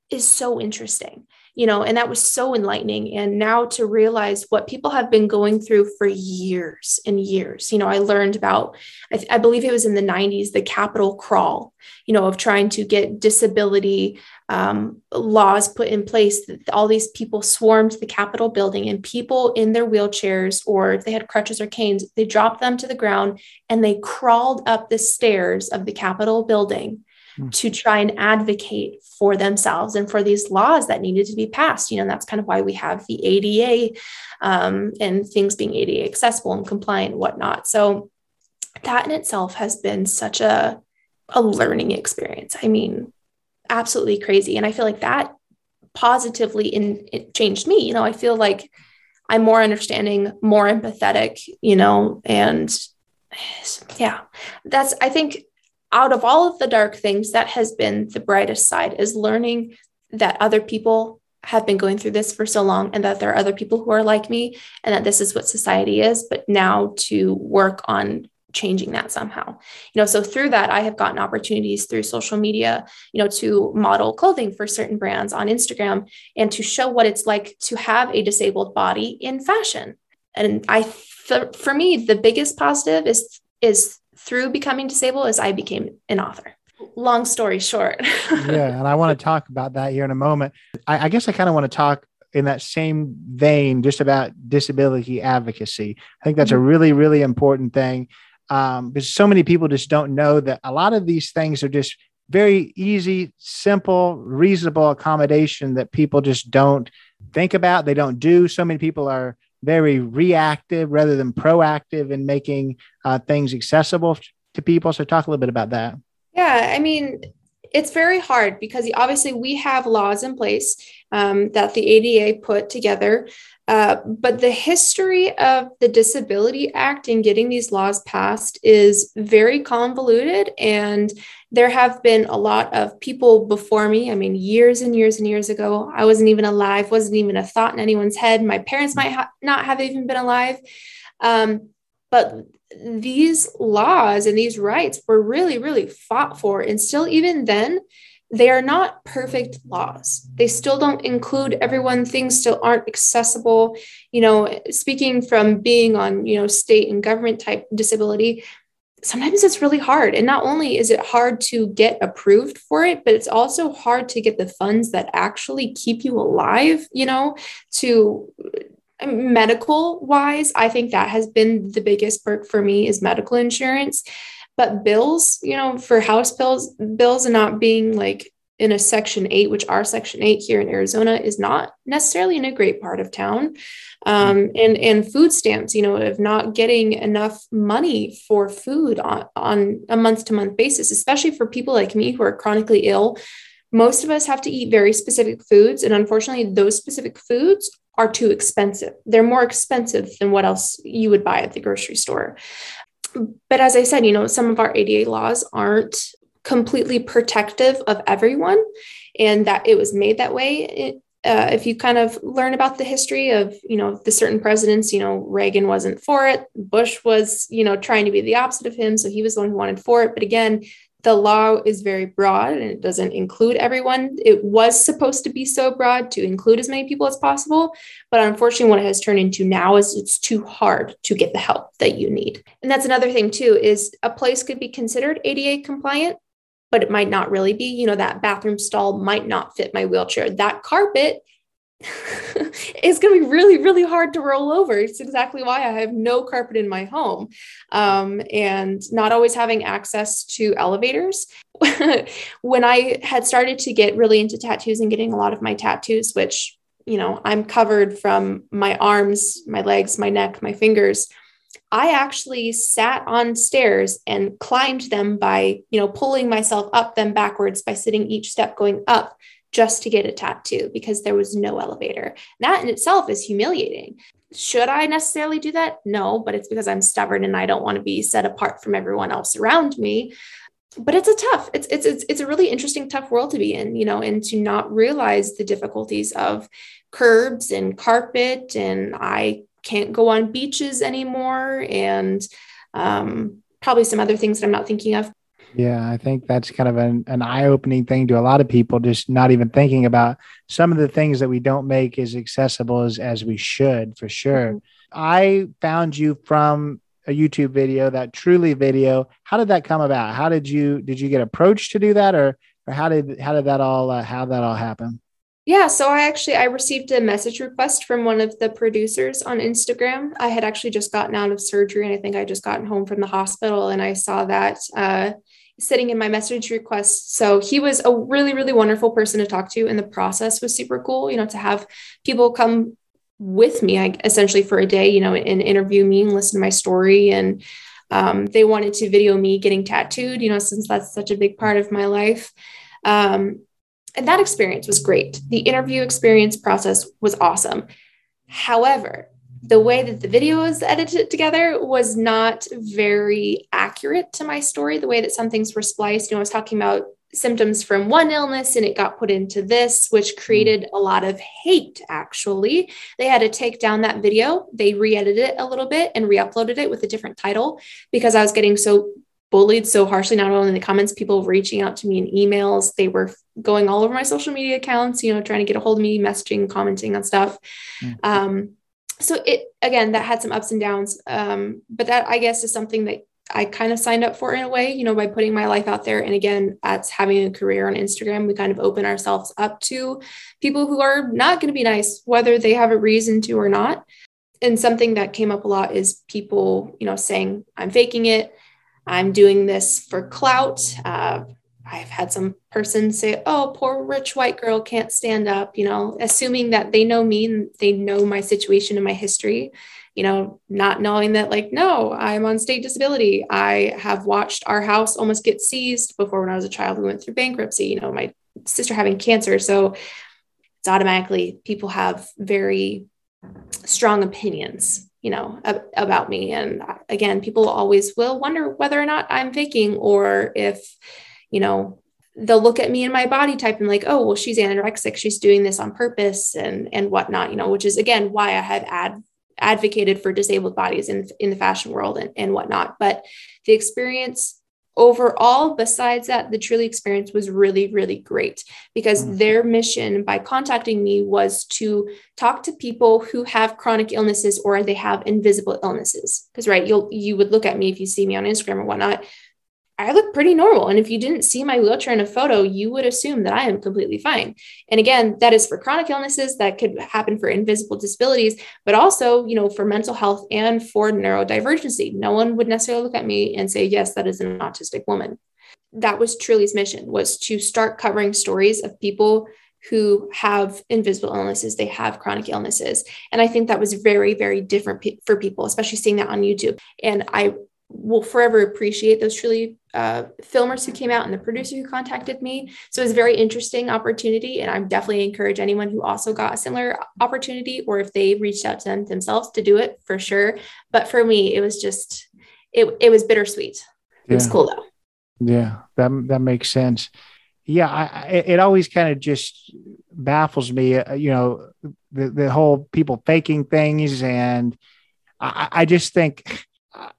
is so interesting you know, and that was so enlightening. And now to realize what people have been going through for years and years, you know, I learned about, I, th- I believe it was in the 90s, the Capitol crawl, you know, of trying to get disability um, laws put in place. All these people swarmed the Capitol building and people in their wheelchairs, or if they had crutches or canes, they dropped them to the ground and they crawled up the stairs of the Capitol building. To try and advocate for themselves and for these laws that needed to be passed. You know, that's kind of why we have the ADA um, and things being ADA accessible and compliant and whatnot. So that in itself has been such a a learning experience. I mean, absolutely crazy. And I feel like that positively in it changed me. You know, I feel like I'm more understanding, more empathetic, you know, and yeah, that's, I think out of all of the dark things, that has been the brightest side is learning that other people have been going through this for so long and that there are other people who are like me and that this is what society is but now to work on changing that somehow. You know so through that i have gotten opportunities through social media you know to model clothing for certain brands on instagram and to show what it's like to have a disabled body in fashion. And i for me the biggest positive is is through becoming disabled is i became an author long story short. yeah, and I want to talk about that here in a moment. I, I guess I kind of want to talk in that same vein just about disability advocacy. I think that's mm-hmm. a really, really important thing um, because so many people just don't know that a lot of these things are just very easy, simple, reasonable accommodation that people just don't think about. They don't do. So many people are very reactive rather than proactive in making uh, things accessible to people. So, talk a little bit about that. Yeah, I mean, it's very hard because obviously we have laws in place um, that the ADA put together. Uh, but the history of the Disability Act and getting these laws passed is very convoluted. And there have been a lot of people before me. I mean, years and years and years ago, I wasn't even alive, wasn't even a thought in anyone's head. My parents might ha- not have even been alive. Um, but these laws and these rights were really, really fought for. And still, even then, they are not perfect laws. They still don't include everyone. Things still aren't accessible. You know, speaking from being on, you know, state and government type disability, sometimes it's really hard. And not only is it hard to get approved for it, but it's also hard to get the funds that actually keep you alive, you know, to uh, medical wise i think that has been the biggest perk for me is medical insurance but bills you know for house bills bills and not being like in a section 8 which our section 8 here in arizona is not necessarily in a great part of town um, and and food stamps you know of not getting enough money for food on, on a month to month basis especially for people like me who are chronically ill most of us have to eat very specific foods and unfortunately those specific foods are too expensive. They're more expensive than what else you would buy at the grocery store. But as I said, you know, some of our ADA laws aren't completely protective of everyone, and that it was made that way. It, uh, if you kind of learn about the history of you know the certain presidents you know reagan wasn't for it bush was you know trying to be the opposite of him so he was the one who wanted for it but again the law is very broad and it doesn't include everyone. It was supposed to be so broad to include as many people as possible. But unfortunately, what it has turned into now is it's too hard to get the help that you need. And that's another thing, too, is a place could be considered ADA compliant, but it might not really be. You know, that bathroom stall might not fit my wheelchair. That carpet it's going to be really, really hard to roll over. It's exactly why I have no carpet in my home um, and not always having access to elevators. when I had started to get really into tattoos and getting a lot of my tattoos, which, you know, I'm covered from my arms, my legs, my neck, my fingers. I actually sat on stairs and climbed them by, you know, pulling myself up them backwards by sitting each step going up just to get a tattoo because there was no elevator. That in itself is humiliating. Should I necessarily do that? No, but it's because I'm stubborn and I don't want to be set apart from everyone else around me. But it's a tough, it's it's it's, it's a really interesting tough world to be in, you know, and to not realize the difficulties of curbs and carpet and I can't go on beaches anymore and um, probably some other things that I'm not thinking of. Yeah, I think that's kind of an, an eye opening thing to a lot of people, just not even thinking about some of the things that we don't make as accessible as, as we should, for sure. Mm-hmm. I found you from a YouTube video, that truly video. How did that come about? How did you did you get approached to do that, or or how did how did that all uh, how that all happen? Yeah, so I actually I received a message request from one of the producers on Instagram. I had actually just gotten out of surgery, and I think I just gotten home from the hospital, and I saw that uh, sitting in my message request. So he was a really, really wonderful person to talk to. And the process was super cool, you know, to have people come with me, I, essentially for a day, you know, and interview me and listen to my story. And um, they wanted to video me getting tattooed, you know, since that's such a big part of my life. Um, and that experience was great. The interview experience process was awesome. However, the way that the video was edited together was not very accurate to my story. The way that some things were spliced, you know, I was talking about symptoms from one illness and it got put into this, which created a lot of hate, actually. They had to take down that video. They re edited it a little bit and re uploaded it with a different title because I was getting so bullied so harshly, not only in the comments, people reaching out to me in emails, they were going all over my social media accounts, you know, trying to get a hold of me, messaging, commenting on stuff. Mm-hmm. Um, so it again that had some ups and downs um, but that i guess is something that i kind of signed up for in a way you know by putting my life out there. And again as having a career on instagram. We kind of open ourselves up to people who are not going to be nice whether they have a reason to or not. And something that came up a lot is people you know saying i'm faking it. I'm doing this for clout uh, I've had some person say, "Oh, poor rich white girl can't stand up," you know, assuming that they know me and they know my situation and my history, you know, not knowing that like, no, I'm on state disability. I have watched our house almost get seized before when I was a child. We went through bankruptcy, you know, my sister having cancer, so it's automatically people have very strong opinions you know ab- about me and uh, again people always will wonder whether or not i'm faking or if you know, they'll look at me and my body type and like, oh, well, she's anorexic. She's doing this on purpose and and whatnot, you know, which is again why I have ad advocated for disabled bodies in, in the fashion world and, and whatnot. But the experience overall, besides that, the Truly experience was really, really great because mm. their mission by contacting me was to talk to people who have chronic illnesses or they have invisible illnesses. Because right, you'll you would look at me if you see me on Instagram or whatnot. I look pretty normal. And if you didn't see my wheelchair in a photo, you would assume that I am completely fine. And again, that is for chronic illnesses that could happen for invisible disabilities, but also, you know, for mental health and for neurodivergency. No one would necessarily look at me and say, yes, that is an autistic woman. That was Truly's mission was to start covering stories of people who have invisible illnesses, they have chronic illnesses. And I think that was very, very different for people, especially seeing that on YouTube. And I will forever appreciate those truly uh, filmers who came out and the producer who contacted me. So it was a very interesting opportunity. And I definitely encourage anyone who also got a similar opportunity or if they reached out to them themselves to do it for sure. But for me, it was just, it, it was bittersweet. It yeah. was cool though. Yeah, that, that makes sense. Yeah, I, it always kind of just baffles me, uh, you know, the, the whole people faking things. And I, I just think,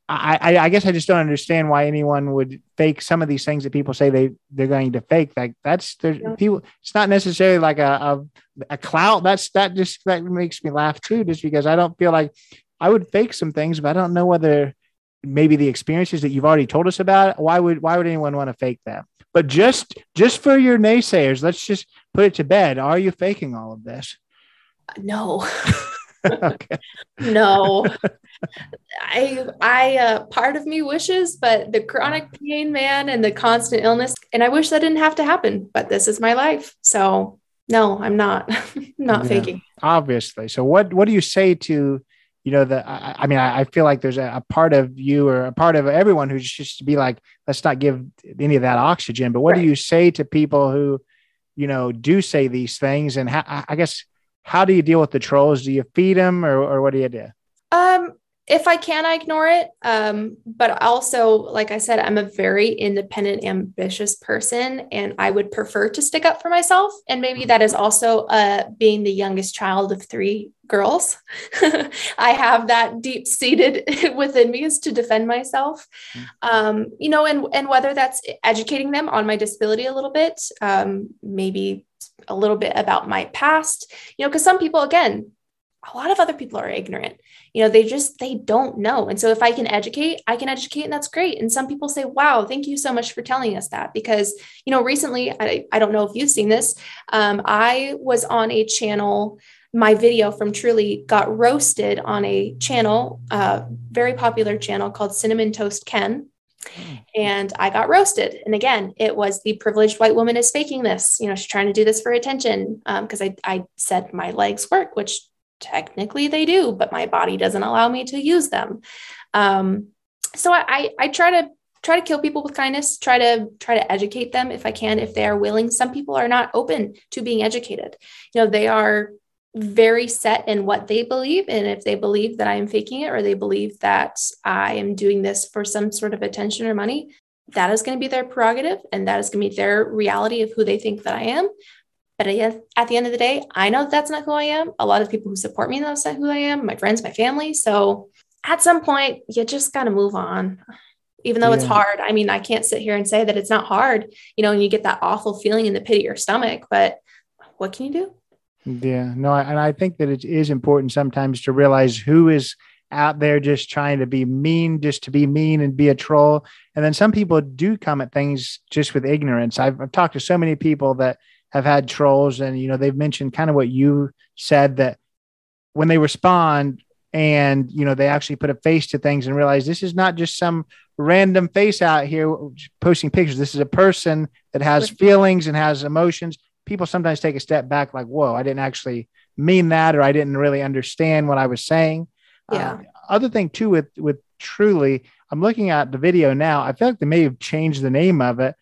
I, I guess I just don't understand why anyone would fake some of these things that people say they they're going to fake. Like that's the yeah. people. It's not necessarily like a, a a clout. That's that just that makes me laugh too, just because I don't feel like I would fake some things, but I don't know whether maybe the experiences that you've already told us about. Why would why would anyone want to fake that? But just just for your naysayers, let's just put it to bed. Are you faking all of this? No. okay. No. I I uh, part of me wishes, but the chronic pain, man, and the constant illness, and I wish that didn't have to happen. But this is my life, so no, I'm not not yeah, faking. Obviously. So what what do you say to you know the I, I mean I, I, feel like there's a, a, part of you or a part of everyone who's just to be like let's not give any of that oxygen. But what right. do you say to people who you know do say these things and I guess how do you deal with the trolls? Do you feed them or, or what do you do? Um, if I can, I ignore it. Um, but also, like I said, I'm a very independent, ambitious person, and I would prefer to stick up for myself. And maybe that is also uh, being the youngest child of three girls. I have that deep seated within me is to defend myself. Mm. Um, you know, and and whether that's educating them on my disability a little bit, um, maybe a little bit about my past, you know, because some people, again, a lot of other people are ignorant. You know, they just they don't know. And so if I can educate, I can educate and that's great. And some people say, "Wow, thank you so much for telling us that." Because, you know, recently I, I don't know if you've seen this. Um, I was on a channel my video from Truly got roasted on a channel, a uh, very popular channel called Cinnamon Toast Ken and I got roasted. And again, it was the privileged white woman is faking this. You know, she's trying to do this for attention because um, I, I said my legs work, which technically they do, but my body doesn't allow me to use them. Um, so I, I, I try to try to kill people with kindness try to try to educate them if i can if they are willing. Some people are not open to being educated. You know they are very set in what they believe and if they believe that i am faking it or they believe that i am doing this for some sort of attention or money that is going to be their prerogative and that is going to be their reality of who they think that i am but at the end of the day i know that that's not who i am a lot of people who support me know that's not who i am my friends my family so at some point you just got to move on even though yeah. it's hard. I mean, I can't sit here and say that it's not hard, you know, and you get that awful feeling in the pit of your stomach, but what can you do? Yeah, no, and I think that it is important sometimes to realize who is out there just trying to be mean, just to be mean and be a troll. And then some people do come at things just with ignorance. I've, I've talked to so many people that have had trolls, and you know, they've mentioned kind of what you said that when they respond, and you know they actually put a face to things and realize this is not just some random face out here posting pictures. This is a person that has feelings and has emotions. People sometimes take a step back like whoa i didn't actually mean that or i didn't really understand what i was saying. Yeah. uh, other thing too with with truly i'm looking at the video now. I feel like they may have changed the name of it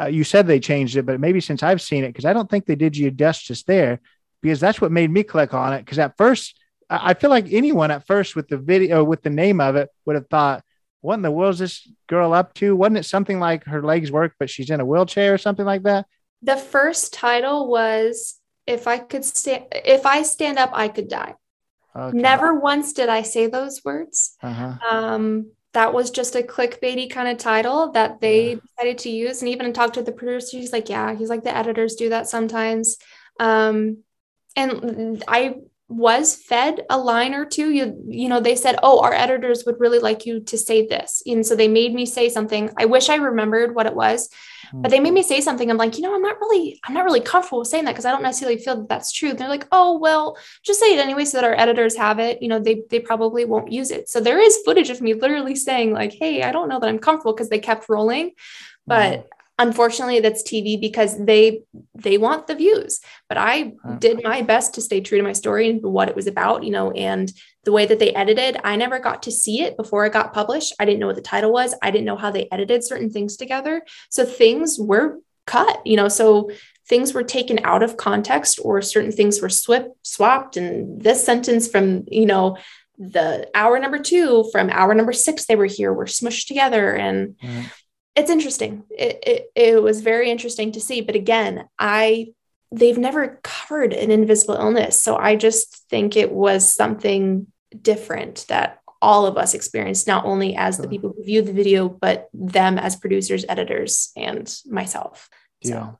uh, you said they changed it but maybe since i've seen it because i don't think they did you justice there because that's what made me click on it because at first I feel like anyone at first with the video with the name of it would have thought, what in the world is this girl up to? Wasn't it something like her legs work, but she's in a wheelchair or something like that? The first title was if I could stand if I stand up, I could die. Okay. Never once did I say those words. Uh-huh. Um, that was just a clickbaity kind of title that they decided to use. And even talked to the producer, he's like, Yeah, he's like, the editors do that sometimes. Um, and I was fed a line or two you you know they said oh our editors would really like you to say this. And so they made me say something. I wish i remembered what it was but they made mm-hmm. me say something. I'm like you know i'm not really i'm not really comfortable with saying that because i don't necessarily feel that that's true. They're like oh well just say it anyway so that our editors have it. You know they they probably won't use it. So there is footage of me literally saying like hey i don't know that i'm comfortable because they kept rolling. But mm-hmm. Unfortunately that's tv because they they want the views. But i did my best to stay true to my story and what it was about you know and the way that they edited. I never got to see it before it got published. I didn't know what the title was. I didn't know how they edited certain things together. So things were cut you know so things were taken out of context or certain things were sw- swapped. And this sentence from you know the hour number two from hour number six they were here were smushed together. And mm it's interesting. It, it, it was very interesting to see. But again, I they've never covered an invisible illness. So I just think it was something different that all of us experienced, not only as the people who viewed the video, but them as producers, editors, and myself. Yeah. So, yeah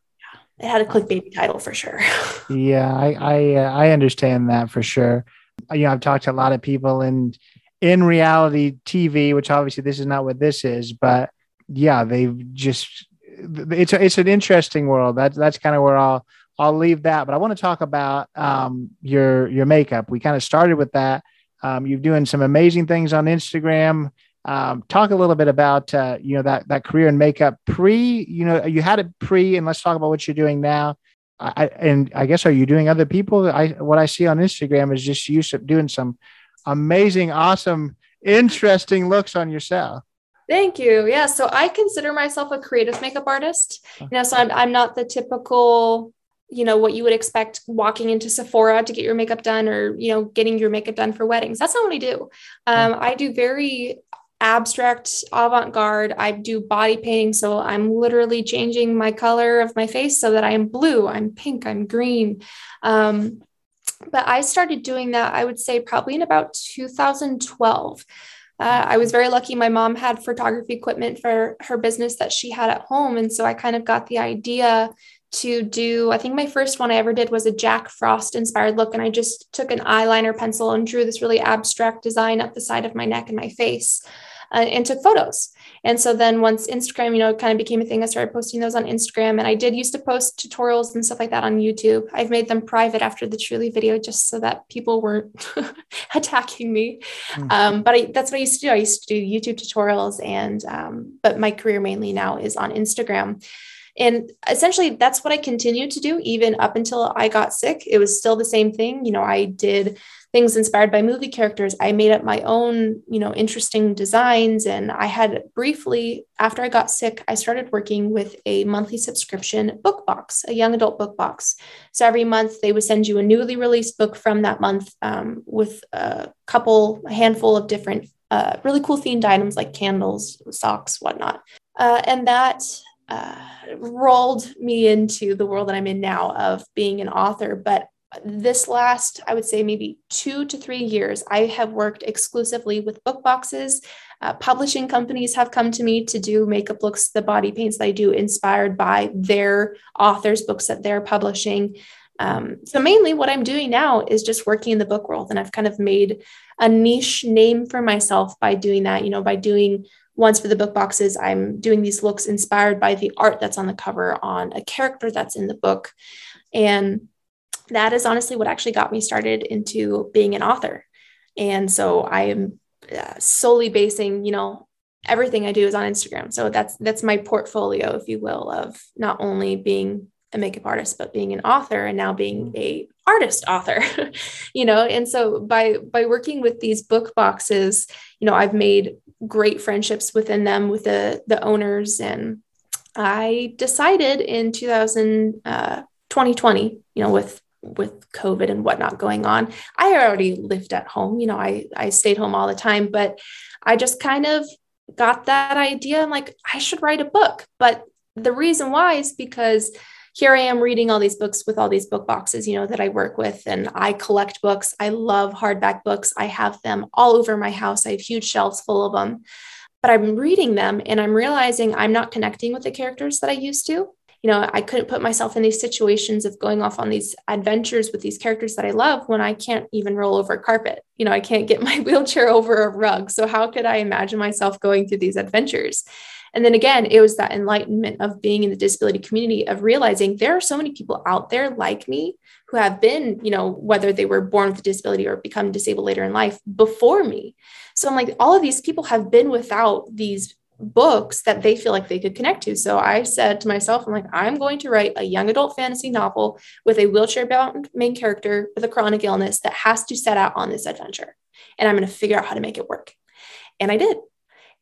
it had a clickbait title for sure. yeah, I I, uh, I understand that for sure. You know, I've talked to a lot of people in in reality TV, which obviously this is not what this is, but yeah, they've just it's a, it's an interesting world. That's that's kind of where I'll I'll leave that. But I want to talk about um, your your makeup. We kind of started with that. Um, you're doing some amazing things on Instagram. Um, talk a little bit about uh, you know that that career in makeup pre. You know you had it pre, and let's talk about what you're doing now. I, and I guess are you doing other people? I what I see on Instagram is just you doing some amazing, awesome, interesting looks on yourself. Thank you. Yeah. So I consider myself a creative makeup artist. You know, so I'm, I'm not the typical, you know, what you would expect walking into Sephora to get your makeup done or, you know, getting your makeup done for weddings. That's not what I do. Um, I do very abstract avant garde. I do body painting. So I'm literally changing my color of my face so that I am blue, I'm pink, I'm green. Um, but I started doing that, I would say, probably in about 2012. Uh, I was very lucky. My mom had photography equipment for her business that she had at home. And so I kind of got the idea to do, I think my first one I ever did was a Jack Frost inspired look. And I just took an eyeliner pencil and drew this really abstract design up the side of my neck and my face uh, and took photos. And so then once Instagram, you know, kind of became a thing, I started posting those on Instagram. And I did used to post tutorials and stuff like that on YouTube. I've made them private after the Truly video just so that people weren't attacking me. Mm-hmm. Um, but I, that's what I used to do. I used to do YouTube tutorials and, um, but my career mainly now is on Instagram. And essentially, that's what I continued to do even up until I got sick. It was still the same thing. You know, I did things inspired by movie characters. I made up my own, you know, interesting designs. And I had briefly, after I got sick, I started working with a monthly subscription book box, a young adult book box. So every month they would send you a newly released book from that month um, with a couple, a handful of different uh, really cool themed items like candles, socks, whatnot. Uh, and that uh, rolled me into the world that I'm in now of being an author. But this last, I would say maybe two to three years, I have worked exclusively with book boxes. Uh, publishing companies have come to me to do makeup looks, the body paints that I do, inspired by their authors' books that they're publishing. Um, so, mainly what I'm doing now is just working in the book world. And I've kind of made a niche name for myself by doing that, you know, by doing once for the book boxes, I'm doing these looks inspired by the art that's on the cover on a character that's in the book. And that is honestly what actually got me started into being an author. And so I am uh, solely basing, you know, everything I do is on Instagram. So that's that's my portfolio, if you will, of not only being a makeup artist, but being an author and now being mm-hmm. a artist author, you know. And so by by working with these book boxes, you know, I've made great friendships within them with the the owners and I decided in 2000, uh, 2020, you know, with with COVID and whatnot going on. I already lived at home, you know, I, I stayed home all the time, but I just kind of got that idea. I'm like, I should write a book. But the reason why is because here I am reading all these books with all these book boxes, you know, that I work with, and I collect books. I love hardback books. I have them all over my house. I have huge shelves full of them. But I'm reading them and I'm realizing I'm not connecting with the characters that I used to you know, I couldn't put myself in these situations of going off on these adventures with these characters that I love when I can't even roll over carpet. You know, I can't get my wheelchair over a rug. So, how could I imagine myself going through these adventures? And then again, it was that enlightenment of being in the disability community, of realizing there are so many people out there like me who have been, you know, whether they were born with a disability or become disabled later in life before me. So I'm like, all of these people have been without these books that they feel like they could connect to. So I said to myself, I'm like, I'm going to write a young adult fantasy novel with a wheelchair bound main character with a chronic illness that has to set out on this adventure. And I'm going to figure out how to make it work. And I did.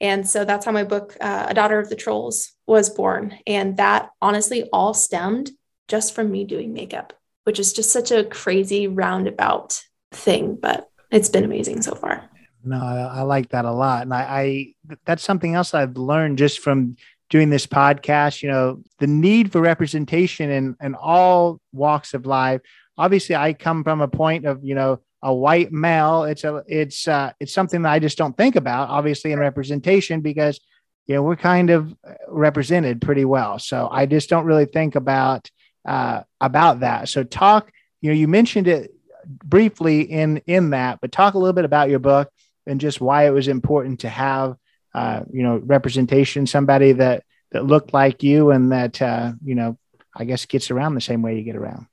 And so that's how my book, uh, A Daughter of the Trolls, was born. And that honestly all stemmed just from me doing makeup, which is just such a crazy roundabout thing, but it's been amazing so far. No, I, I like that a lot, and I, I that's something else I've learned just from doing this podcast. You know, the need for representation in in all walks of life. Obviously, I come from a point of you know a white male. It's a it's uh, it's something that I just don't think about. Obviously, in representation because you know we're kind of represented pretty well. So I just don't really think about uh, about that. So talk. You know, you mentioned it briefly in in that, but talk a little bit about your book and just why it was important to have uh, you know representation somebody that that looked like you and that uh, you know i guess gets around the same way you get around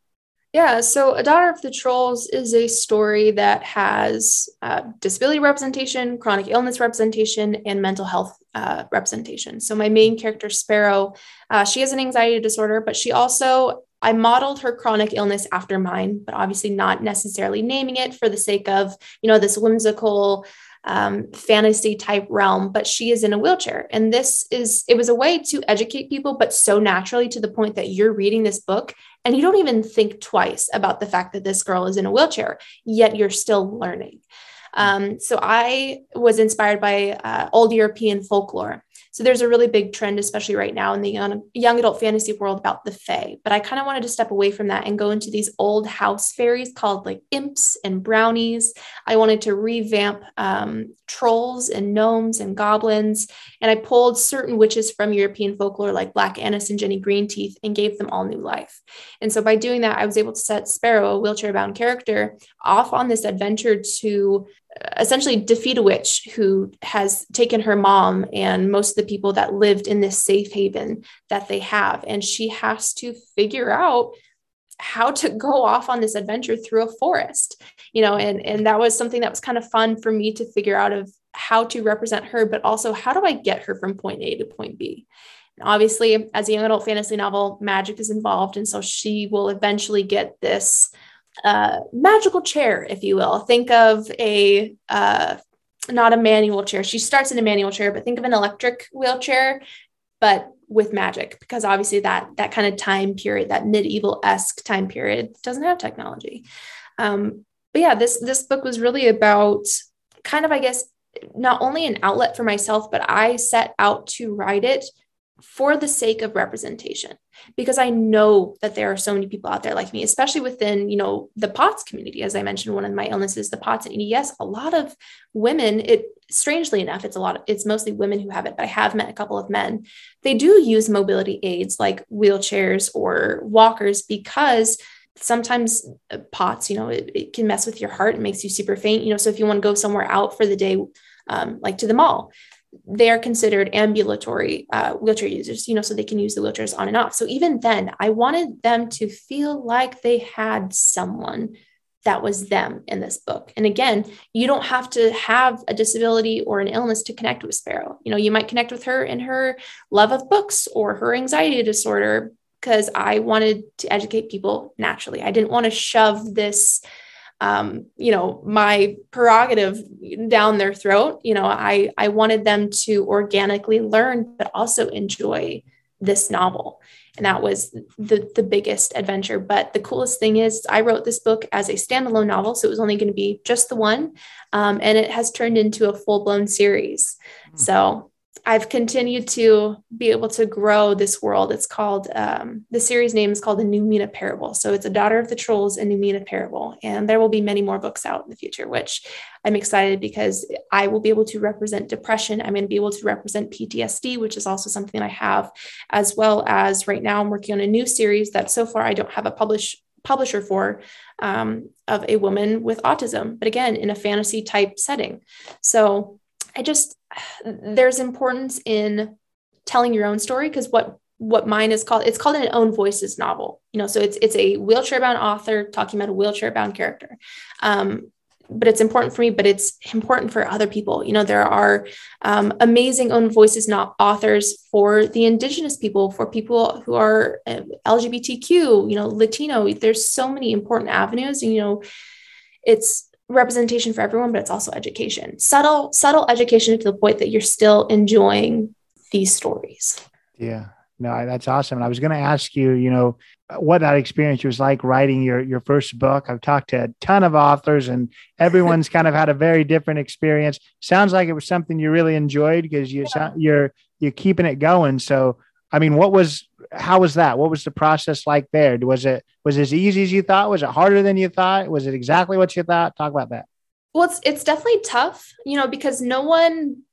yeah so a daughter of the trolls is a story that has uh, disability representation chronic illness representation and mental health uh, representation. So my main character sparrow uh, she has an anxiety disorder but she also I modeled her chronic illness after mine, but obviously not necessarily naming it for the sake of, you know, this whimsical um, fantasy type realm, but she is in a wheelchair. And this is, it was a way to educate people, but so naturally to the point that you're reading this book and you don't even think twice about the fact that this girl is in a wheelchair, yet you're still learning. Um, so I was inspired by uh, old European folklore. So there's a really big trend, especially right now in the young, young adult fantasy world about the Fae. But I kind of wanted to step away from that and go into these old house fairies called like imps and brownies. I wanted to revamp um, trolls and gnomes and goblins. And I pulled certain witches from European folklore like Black Annis and Jenny Greenteeth and gave them all new life. And so by doing that, I was able to set Sparrow, a wheelchair bound character, off on this adventure to essentially defeat a witch who has taken her mom and most of the people that lived in this safe haven that they have. And she has to figure out how to go off on this adventure through a forest you know and and that was something that was kind of fun for me to figure out of how to represent her but also how do i get her from point a to point b and obviously, as a young adult fantasy novel, magic is involved. And so she will eventually get this uh, magical chair, if you will. Think of a, uh, not a manual chair. She starts in a manual chair, but think of an electric wheelchair, but with magic, because obviously that that kind of time period, that medieval esque time period, doesn't have technology. Um, but yeah, this this book was really about kind of, I guess, not only an outlet for myself, but I set out to write it for the sake of representation because i know that there are so many people out there like me especially within you know the pots community. As i mentioned one of my illnesses the pots and yes a lot of women it strangely enough it's a lot of, it's mostly women who have it but i have met a couple of men. They do use mobility aids like wheelchairs or walkers because sometimes uh, pots you know it, it can mess with your heart and makes you super faint you know so if you want to go somewhere out for the day um, like to the mall they are considered ambulatory uh, wheelchair users, you know, so they can use the wheelchairs on and off. So even then, I wanted them to feel like they had someone that was them in this book. And again, you don't have to have a disability or an illness to connect with Sparrow. You know, you might connect with her in her love of books or her anxiety disorder because I wanted to educate people naturally. I didn't want to shove this um, you know, my prerogative down their throat. You know, I I wanted them to organically learn, but also enjoy this novel. And that was the the biggest adventure. But the coolest thing is, I wrote this book as a standalone novel, so it was only going to be just the one, um, and it has turned into a full blown series. Mm-hmm. So I've continued to be able to grow this world. It's called um, the series name is called the Numina Parable. So it's a Daughter of the Trolls and Numina Parable, and there will be many more books out in the future, which I'm excited because I will be able to represent depression. I'm going to be able to represent PTSD, which is also something I have, as well as right now I'm working on a new series that so far I don't have a publish publisher for um, of a woman with autism, but again in a fantasy type setting. So I just there's importance in telling your own story because what what mine is called it's called an own voices novel you know so it's it's a wheelchair bound author talking about a wheelchair bound character. Um, but it's important for me but it's important for other people. You know there are um, amazing own voices not authors for the indigenous people for people who are uh, lgbtq you know latino. There's so many important avenues you know it's representation for everyone, but it's also education. Subtle, subtle education to the point that you're still enjoying these stories. Yeah. No, that's awesome. And I was going to ask you, you know, what that experience was like writing your your first book. I've talked to a ton of authors, and everyone's kind of had a very different experience. Sounds like it was something you really enjoyed because you yeah. you're you're keeping it going. So, I mean, what was how was that? What was the process like there? Was it was it as easy as you thought? Was it harder than you thought? Was it exactly what you thought? Talk about that. Well, it's it's definitely tough, you know, because no one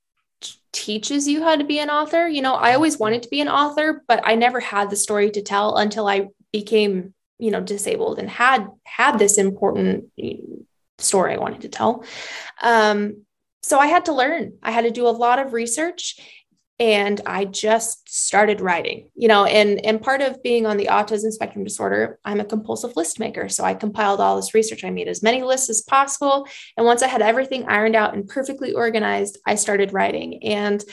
teaches you how to be an author. You know, I always wanted to be an author, but I never had the story to tell until I became, you know, disabled and had had this important story I wanted to tell. Um, so I had to learn. I had to do a lot of research and i just started writing you know and and part of being on the autism spectrum disorder i'm a compulsive list maker. So i compiled all this research. I made as many lists as possible. And once i had everything ironed out and perfectly organized i started writing. And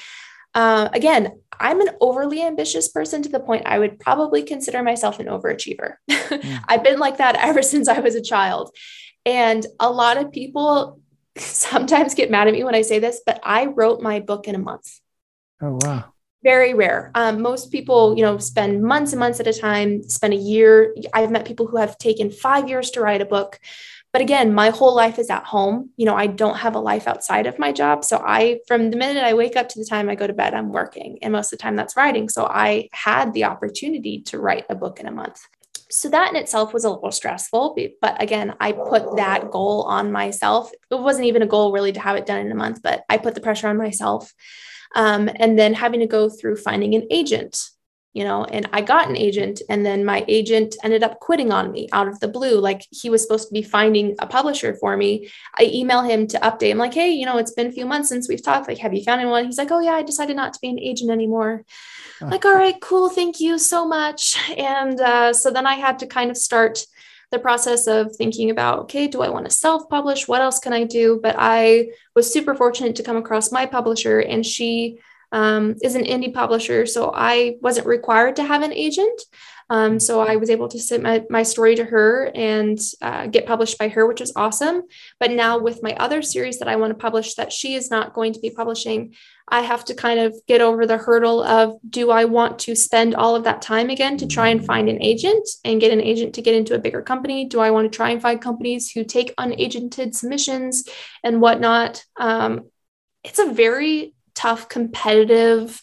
uh, again i'm an overly ambitious person to the point i would probably consider myself an overachiever. Mm. i've been like that ever since i was a child. And a lot of people sometimes get mad at me when i say this but i wrote my book in a month Oh, wow. Very rare. Um, most people, you know, spend months and months at a time, spend a year. I've met people who have taken five years to write a book. But again, my whole life is at home. You know, I don't have a life outside of my job. So I, from the minute I wake up to the time I go to bed, I'm working. And most of the time that's writing. So I had the opportunity to write a book in a month. So that in itself was a little stressful. But again, I put that goal on myself. It wasn't even a goal really to have it done in a month, but I put the pressure on myself um, and then having to go through finding an agent you know and i got an agent and then my agent ended up quitting on me out of the blue. Like he was supposed to be finding a publisher for me. I email him to update. I'm like hey you know it's been a few months since we've talked. Like have you found anyone? He's like oh yeah i decided not to be an agent anymore. Like all right cool. Thank you so much. And uh, so then i had to kind of start the process of thinking about okay do i want to self-publish? What else can i do? But i was super fortunate to come across my publisher and she um, is an indie publisher, so I wasn't required to have an agent. Um, so I was able to send my, my story to her and uh, get published by her, which was awesome. But now with my other series that I want to publish that she is not going to be publishing, I have to kind of get over the hurdle of do I want to spend all of that time again to try and find an agent and get an agent to get into a bigger company? Do I want to try and find companies who take unagented submissions and whatnot? Um, it's a very tough, competitive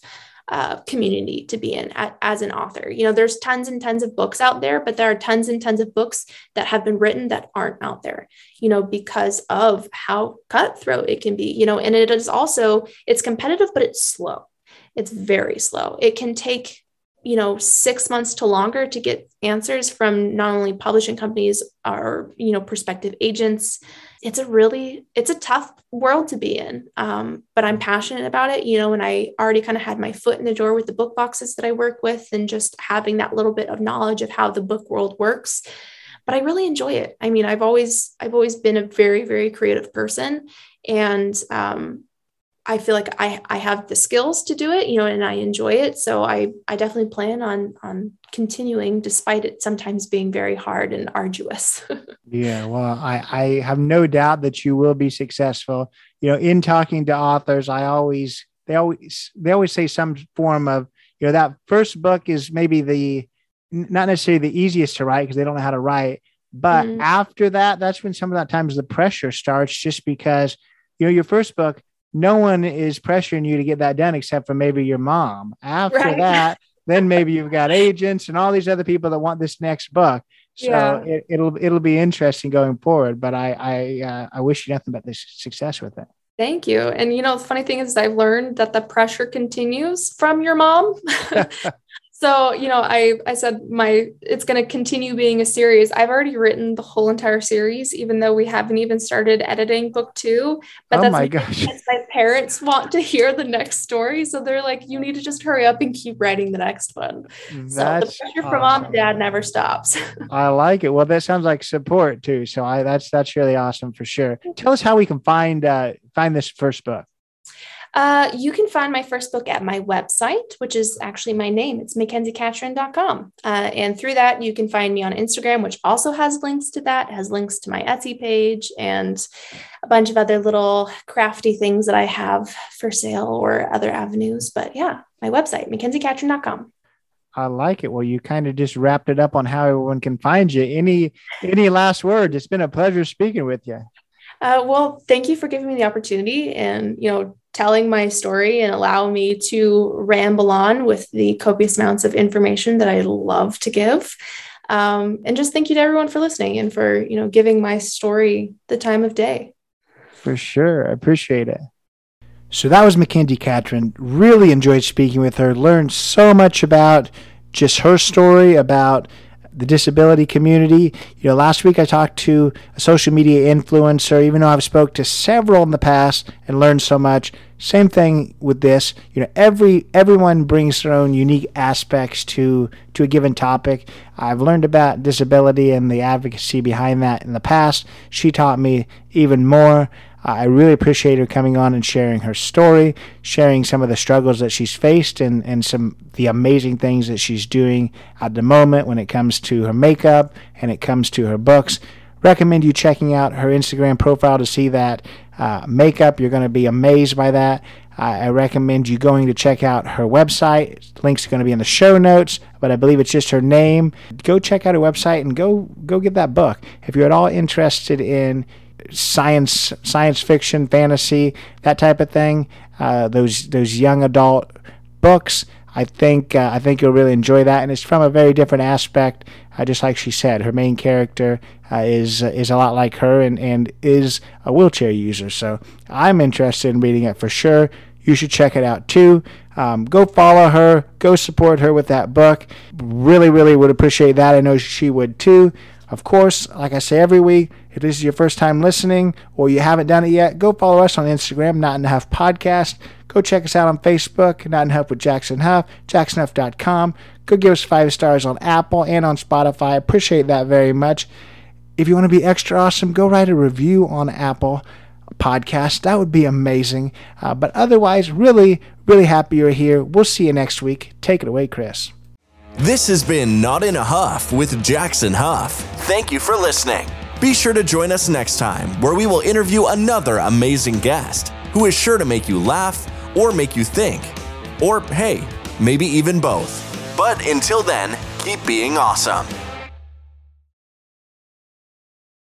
uh, community to be in a, as an author. You know, there's tons and tons of books out there, but there are tons and tons of books that have been written that aren't out there, you know, because of how cutthroat it can be, you know, and it is also, it's competitive, but it's slow. It's very slow. It can take you know six months to longer to get answers from not only publishing companies or you know prospective agents it's a really it's a tough world to be in um, but i'm passionate about it. You know and i already kind of had my foot in the door with the book boxes that i work with and just having that little bit of knowledge of how the book world works but i really enjoy it. I mean i've always i've always been a very very creative person and um, I feel like I, I have the skills to do it, you know, and I enjoy it. So I, I definitely plan on, on continuing despite it sometimes being very hard and arduous. yeah. Well, I, I have no doubt that you will be successful. You know, in talking to authors, I always, they always, they always say some form of, you know, that first book is maybe the, not necessarily the easiest to write because they don't know how to write. But mm-hmm. after that, that's when some of that times the pressure starts just because, you know, your first book, no one is pressuring you to get that done except for maybe your mom. After right. that, then maybe you've got agents and all these other people that want this next book. So yeah. it, will it'll be interesting going forward. But I I uh, I wish you nothing but this success with it. Thank you. And you know, the funny thing is, I've learned that the pressure continues from your mom. so you know i i said my it's going to continue being a series. I've already written the whole entire series even though we haven't even started editing book two but oh that's my gosh. my parents want to hear the next story. So they're like you need to just hurry up and keep writing the next one. That's so the pressure awesome. from mom and dad never stops. I like it. Well that sounds like support too. So i that's that's really awesome for sure. Tell us how we can find uh find this first book uh, you can find my first book at my website, which is actually my name. It's mackenziecatron.com. Uh, and through that, you can find me on Instagram, which also has links to that, has links to my Etsy page and a bunch of other little crafty things that I have for sale or other avenues. But yeah, my website, mackenziecatron.com. I like it. Well, you kind of just wrapped it up on how everyone can find you. Any any last words? It's been a pleasure speaking with you. Uh, well, thank you for giving me the opportunity and you know telling my story and allow me to ramble on with the copious amounts of information that I love to give. Um, and just thank you to everyone for listening and for you know giving my story the time of day. For sure, I appreciate it. So that was Mackenzie Catron. Really enjoyed speaking with her. Learned so much about just her story, about the disability community. You know, last week I talked to a social media influencer, even though I've spoke to several in the past and learned so much. Same thing with this. You know, every everyone brings their own unique aspects to to a given topic. I've learned about disability and the advocacy behind that in the past. She taught me even more. I really appreciate her coming on and sharing her story, sharing some of the struggles that she's faced and, and some the amazing things that she's doing at the moment when it comes to her makeup and it comes to her books. Recommend you checking out her Instagram profile to see that uh, makeup. You're going to be amazed by that. I recommend you going to check out her website. Links are going to be in the show notes, but I believe it's just her name. Go check out her website and go go get that book. If you're at all interested in science science fiction, fantasy, that type of thing. Uh, those those young adult books. I think uh, I think you'll really enjoy that, and it's from a very different aspect. Uh, just like she said, her main character uh, is is a lot like her, and and is a wheelchair user. So I'm interested in reading it for sure. You should check it out too. Um, go follow her. Go support her with that book. Really, really would appreciate that. I know she would too. Of course, like I say every week, if this is your first time listening or you haven't done it yet, go follow us on Instagram, Not in Huff Podcast. Go check us out on Facebook, Not in Huff with Jackson Huff, jacksonhuff.com. Go give us five stars on Apple and on Spotify. Appreciate that very much. If you want to be extra awesome, go write a review on Apple Podcast. That would be amazing. Uh, but otherwise, really, Really happy you're here. We'll see you next week. Take it away, Chris. This has been Not in a Huff with Jackson Huff. Thank you for listening. Be sure to join us next time where we will interview another amazing guest who is sure to make you laugh or make you think. Or, hey, maybe even both. But until then, keep being awesome.